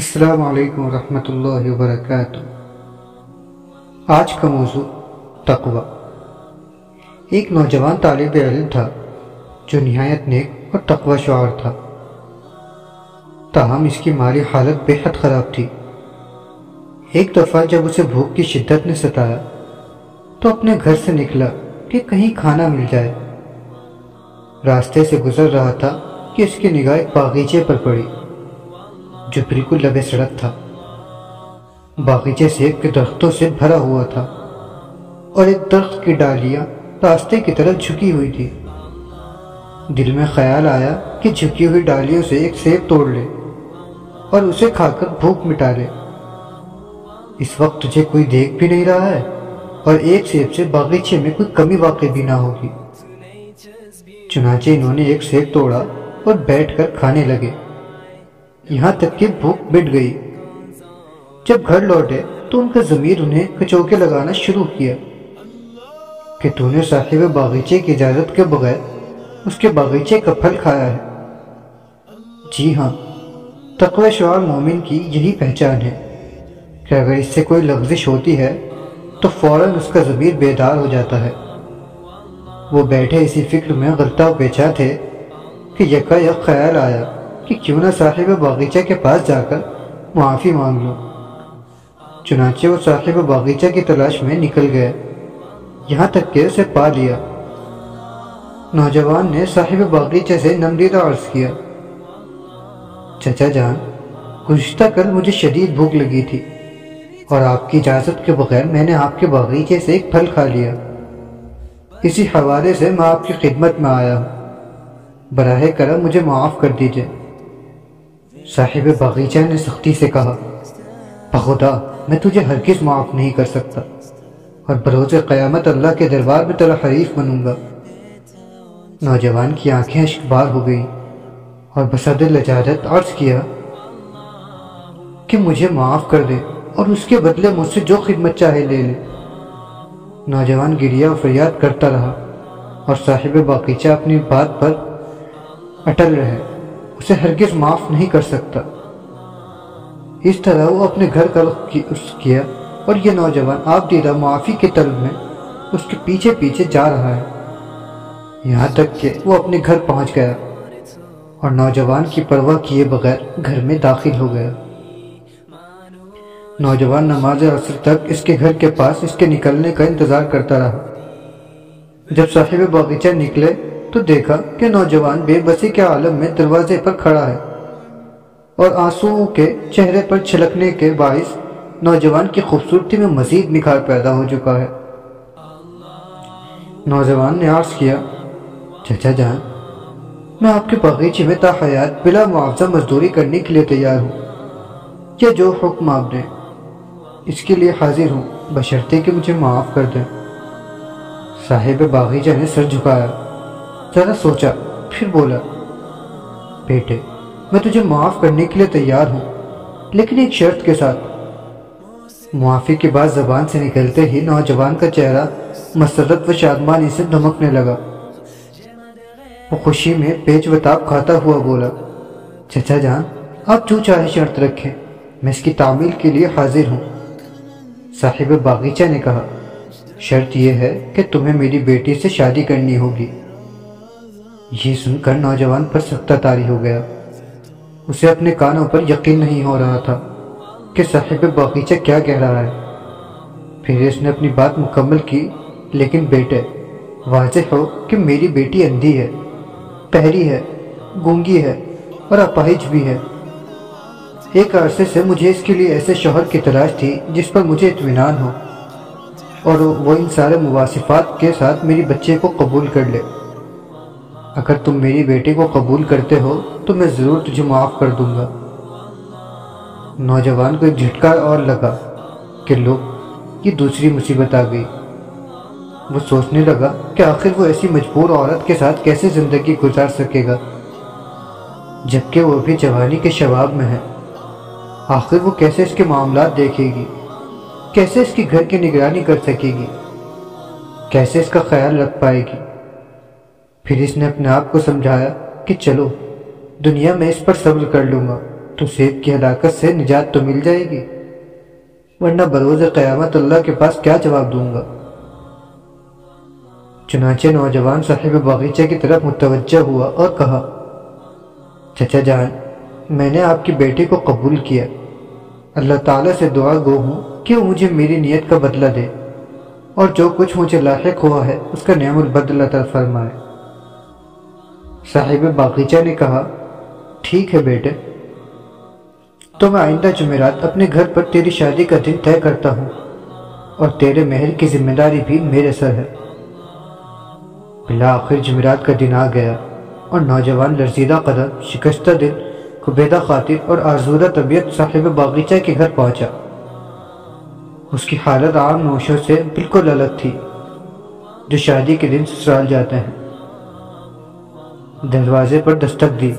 السلام علیکم ورحمۃ اللہ وبرکاتہ۔ آج کا موضوع تقوی۔ ایک نوجوان طالب علم تھا جو نہایت نیک اور تقوی شعار تھا۔ تاہم اس کی مالی حالت بے حد خراب تھی۔ ایک دفعہ جب اسے بھوک کی شدت نے ستایا تو اپنے گھر سے نکلا کہ کہیں کھانا مل جائے۔ راستے سے گزر رہا تھا کہ اس کی نگاہ ایک باغیچے پر پڑی۔ جو بالکل لبے سڑک تھا۔ باغیچے سیب کے درختوں سے بھرا ہوا تھا اور ایک درخت کی ڈالیاں راستے کی طرف جھکی ہوئی تھی۔ دل میں خیال آیا کہ جھکی ہوئی ڈالیوں سے ایک سیب توڑ لے اور اسے کھا کر بھوک مٹا لے۔ اس وقت تجھے کوئی دیکھ بھی نہیں رہا ہے اور ایک سیب سے باغیچے میں کوئی کمی واقع بھی نہ ہوگی۔ چنانچہ انہوں نے ایک سیب توڑا اور بیٹھ کر کھانے لگے۔ یہاں تک کہ بھوک بٹ گئی۔ جب گھر لوٹے تو ان کا ضمیر انہیں کچوکے لگانا شروع کیا کہ تو نے صاحب باغیچے کی اجازت کے بغیر اس کے باغیچے کا پھل کھایا ہے۔ جی ہاں تقوی شعار مومن کی یہی پہچان ہے کہ اگر اس سے کوئی لغزش ہوتی ہے تو فوراً اس کا ضمیر بیدار ہو جاتا ہے۔ وہ بیٹھے اسی فکر میں غلطہ پیچا تھے کہ یکا یک خیال آیا۔ کہ کیوں نہ صاحب باغیچہ کے پاس جا کر معافی مانگ لو۔ چنانچہ وہ صاحب باغیچہ کی تلاش میں نکل گئے۔ یہاں تک کہ اسے پا لیا۔ نوجوان نے صاحب باغیچہ سے نمدیدہ عرض کیا۔ چچا جان، گزشتہ کل مجھے شدید بھوک لگی تھی اور آپ کی اجازت کے بغیر میں نے آپ کے باغیچے سے ایک پھل کھا لیا۔ اسی حوالے سے میں آپ کی خدمت میں آیا ہوں۔ براہ کرم مجھے معاف کر دیجیے۔ صاحب باغیچہ نے سختی سے کہا، بخدا، میں تجھے ہرگز معاف نہیں کر سکتا اور بروز قیامت اللہ کے دربار میں تیرا حریف بنوں گا۔ نوجوان کی آنکھیں اشکبار ہو گئیں اور بسد لجاجت عرض کیا، کہ مجھے معاف کر دے اور اس کے بدلے مجھ سے جو خدمت چاہے لے لے۔ نوجوان گریا و فریاد کرتا رہا اور صاحب باغیچہ اپنی بات پر اٹل رہے۔ اسے ہرگز معاف نہیں کر سکتا۔ اس طرح وہ اپنے گھر کا رخ کیا اور یہ نوجوان آپ دیدہ معافی کے طلب میں اس کے پیچھے پیچھے جا رہا ہے۔ یہاں تک کہ وہ اپنے گھر پہنچ گیا اور نوجوان کی پرواہ کیے بغیر گھر میں داخل ہو گیا۔ نوجوان نماز عصر تک اس کے گھر کے پاس اس کے نکلنے کا انتظار کرتا رہا۔ جب صاحب باغیچہ نکلے تو دیکھا کہ نوجوان بے بسی کے عالم میں دروازے پر کھڑا ہے اور آنسوؤں کے چہرے پر چھلکنے کے باعث نوجوان کی خوبصورتی میں مزید نکھار پیدا ہو چکا ہے۔ نوجوان نے عرض کیا، چچا جان، میں آپ کے باغیچے میں تا حیات بلا معاوضہ مزدوری کرنے کے لیے تیار ہوں، یا جو حکم آپ نے اس کے لیے حاضر ہوں بشرتے کہ مجھے معاف کر دیں۔ صاحب باغیچہ نے سر جھکایا۔ ذرا سوچا، پھر بولا، بیٹے، میں تجھے معاف کرنے کے لیے تیار ہوں، لیکن ایک شرط کے ساتھ۔ معافی کے بعد زبان سے نکلتے ہی نوجوان کا چہرہ مسرت و شادمانی سے دھمکنے لگا۔ وہ خوشی میں پیچ وطاب کھاتا ہوا بولا، چچا جان، آپ جو چاہے شرط رکھیں، میں اس کی تعمیل کے لیے حاضر ہوں۔ صاحب باغیچہ نے کہا، شرط یہ ہے کہ تمہیں میری بیٹی سے شادی کرنی ہوگی۔ یہ سن کر نوجوان پر سختہ تاری ہو گیا۔ اسے اپنے کانوں پر یقین نہیں ہو رہا تھا کہ صاحب باغیچہ کیا کہہ رہا ہے۔ پھر اس نے اپنی بات مکمل کی، لیکن بیٹے، واضح ہو کہ میری بیٹی اندھی ہے، پہری ہے، گونگی ہے اور اپاہج بھی ہے۔ ایک عرصے سے مجھے اس کے لیے ایسے شوہر کی تلاش تھی جس پر مجھے اطمینان ہو، اور وہ ان سارے مواصفات کے ساتھ میری بچے کو قبول کر لے۔ اگر تم میری بیٹی کو قبول کرتے ہو تو میں ضرور تجھے معاف کر دوں گا۔ نوجوان کو ایک جھٹکا اور لگا کہ لو یہ دوسری مصیبت آ گئی۔ وہ سوچنے لگا کہ آخر وہ ایسی مجبور عورت کے ساتھ کیسے زندگی گزار سکے گا۔ جبکہ وہ بھی جوانی کے شباب میں ہے۔ آخر وہ کیسے اس کے معاملات دیکھے گی؟ کیسے اس کی گھر کی نگرانی کر سکے گی؟ کیسے اس کا خیال رکھ پائے گی؟ پھر اس نے اپنے آپ کو سمجھایا کہ چلو، دنیا میں اس پر صبر کر لوں گا، تو سیب کی ہلاکت سے نجات تو مل جائے گی۔ ورنہ بروز قیامت اللہ کے پاس کیا جواب دوں گا؟ چنانچہ نوجوان صاحب باغیچے کی طرف متوجہ ہوا اور کہا، چچا جان، میں نے آپ کی بیٹی کو قبول کیا۔ اللہ تعالیٰ سے دعا گو ہوں کہ وہ مجھے میری نیت کا بدلہ دے، اور جو کچھ مجھے لاحق ہوا ہے، اس کا نعم البدلہ تر فرمائے۔ صاحب باغیچہ نے کہا، ٹھیک ہے بیٹے، تو میں آئندہ جمعرات اپنے گھر پر تیری شادی کا دن طے کرتا ہوں اور تیرے محل کی ذمہ داری بھی میرے سر ہے. بلا آخر جمعرات کا دن آ گیا اور نوجوان لرزیدہ قدم شکستہ دل قبیدہ خاطر اور آزودہ طبیعت صاحب باغیچہ کے گھر پہنچا۔ اس کی حالت عام نوشوں سے بالکل الگ تھی۔ جو شادی کے دن سسرال جاتے ہیں دروازے پر دستک دی۔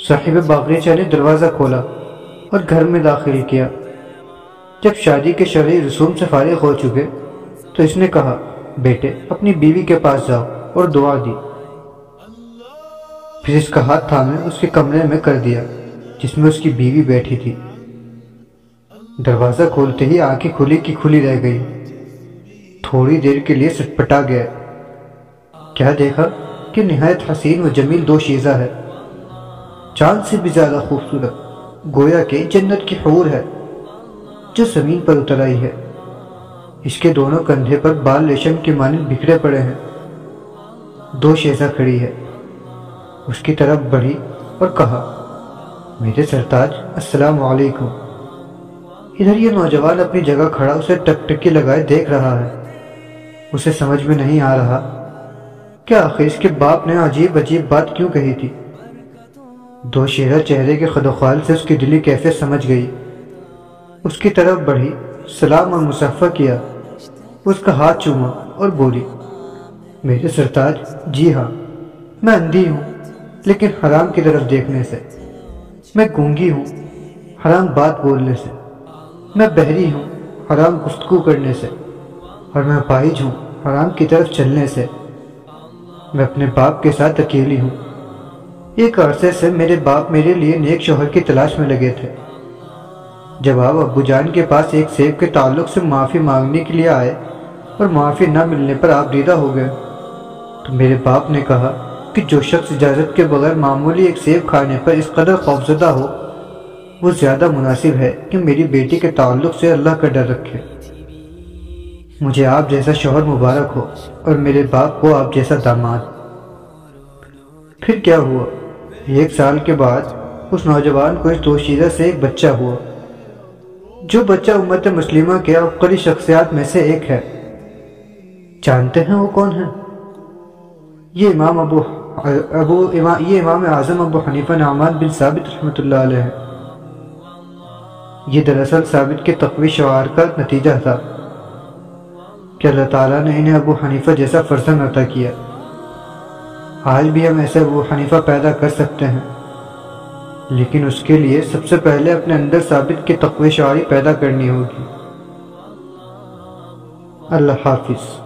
صاحب باغیچہ نے دروازہ کھولا اور گھر میں داخل کیا۔ جب شادی کے شرعی رسوم سے فارغ ہو چکے تو اس نے کہا، بیٹے، اپنی بیوی کے پاس جاؤ اور دعا دی۔ پھر اس کا ہاتھ تھامے اس کے کمرے میں کر دیا، جس میں اس کی بیوی بیٹھی تھی۔ دروازہ کھولتے ہی آنکھیں کھلی کی کھلی رہ گئی۔ تھوڑی دیر کے لیے سٹپٹا گیا۔ کیا دیکھا؟ کہ نہایت حسین و جمیل دو شیزہ ہے۔ چاند سے بھی زیادہ خوبصورت، گویا کہ جنت کی حور ہے، جو زمین پر اتر آئی ہے۔ اس کے دونوں کندھے پر بال ریشم کے مانند بکھرے پڑے ہیں۔ دو شیزہ کھڑی ہے۔ اس کی طرف بڑھی اور کہا، میرے سرتاج، السلام علیکم۔ ادھر یہ نوجوان اپنی جگہ کھڑا اسے ٹک ٹکی لگائے دیکھ رہا ہے۔ اسے سمجھ میں نہیں آ رہا کیا آخر اس کے باپ نے عجیب عجیب بات کیوں کہی تھی؟ دو شیرہ چہرے کے خدوخال سے اس کی دلی کیسے سمجھ گئی۔ اس کی طرف بڑھی، سلام اور مصفہ کیا۔ اس کا ہاتھ چوما اور بولی، میرے سرتاج جی ہاں میں اندھی ہوں، لیکن حرام کی طرف دیکھنے سے۔ میں گونگی ہوں، حرام بات بولنے سے۔ میں بہری ہوں، حرام گفتگو کرنے سے۔ اور میں پائج ہوں، حرام کی طرف چلنے سے۔ میں اپنے باپ کے ساتھ اکیلی ہوں۔ ایک عرصے سے میرے باپ میرے لیے نیک شوہر کی تلاش میں لگے تھے۔ جب آپ ابو جان کے پاس ایک سیب کے تعلق سے معافی مانگنے کے لیے آئے اور معافی نہ ملنے پر آپ دیدہ ہو گئے، تو میرے باپ نے کہا کہ جو شخص اجازت کے بغیر معمولی ایک سیب کھانے پر اس قدر خوفزدہ ہو، وہ زیادہ مناسب ہے کہ میری بیٹی کے تعلق سے اللہ کا ڈر رکھے۔ مجھے آپ جیسا شوہر مبارک ہو اور میرے باپ کو آپ جیسا داماد۔ پھر کیا ہوا؟ ایک سال کے بعد اس نوجوان کو اس دوشیدہ سے ایک بچہ ہوا۔ جو بچہ امت مسلمہ کے عبقری شخصیات میں سے ایک ہے۔ جانتے ہیں وہ کون ہے؟ یہ امام ابو ابو امام یہ امام اعظم ابو حنیفہ نعمان بن ثابت رحمۃ اللہ علیہ۔ یہ دراصل ثابت کے تقوی شعار کا نتیجہ تھا۔ کہ اللہ تعالیٰ نے انہیں ابو حنیفہ جیسا فرزند عطا کیا۔ آج بھی ہم ایسے ابو حنیفہ پیدا کر سکتے ہیں۔ لیکن اس کے لیے سب سے پہلے اپنے اندر ثابت کی تقوی شعاری پیدا کرنی ہوگی۔ اللہ حافظ۔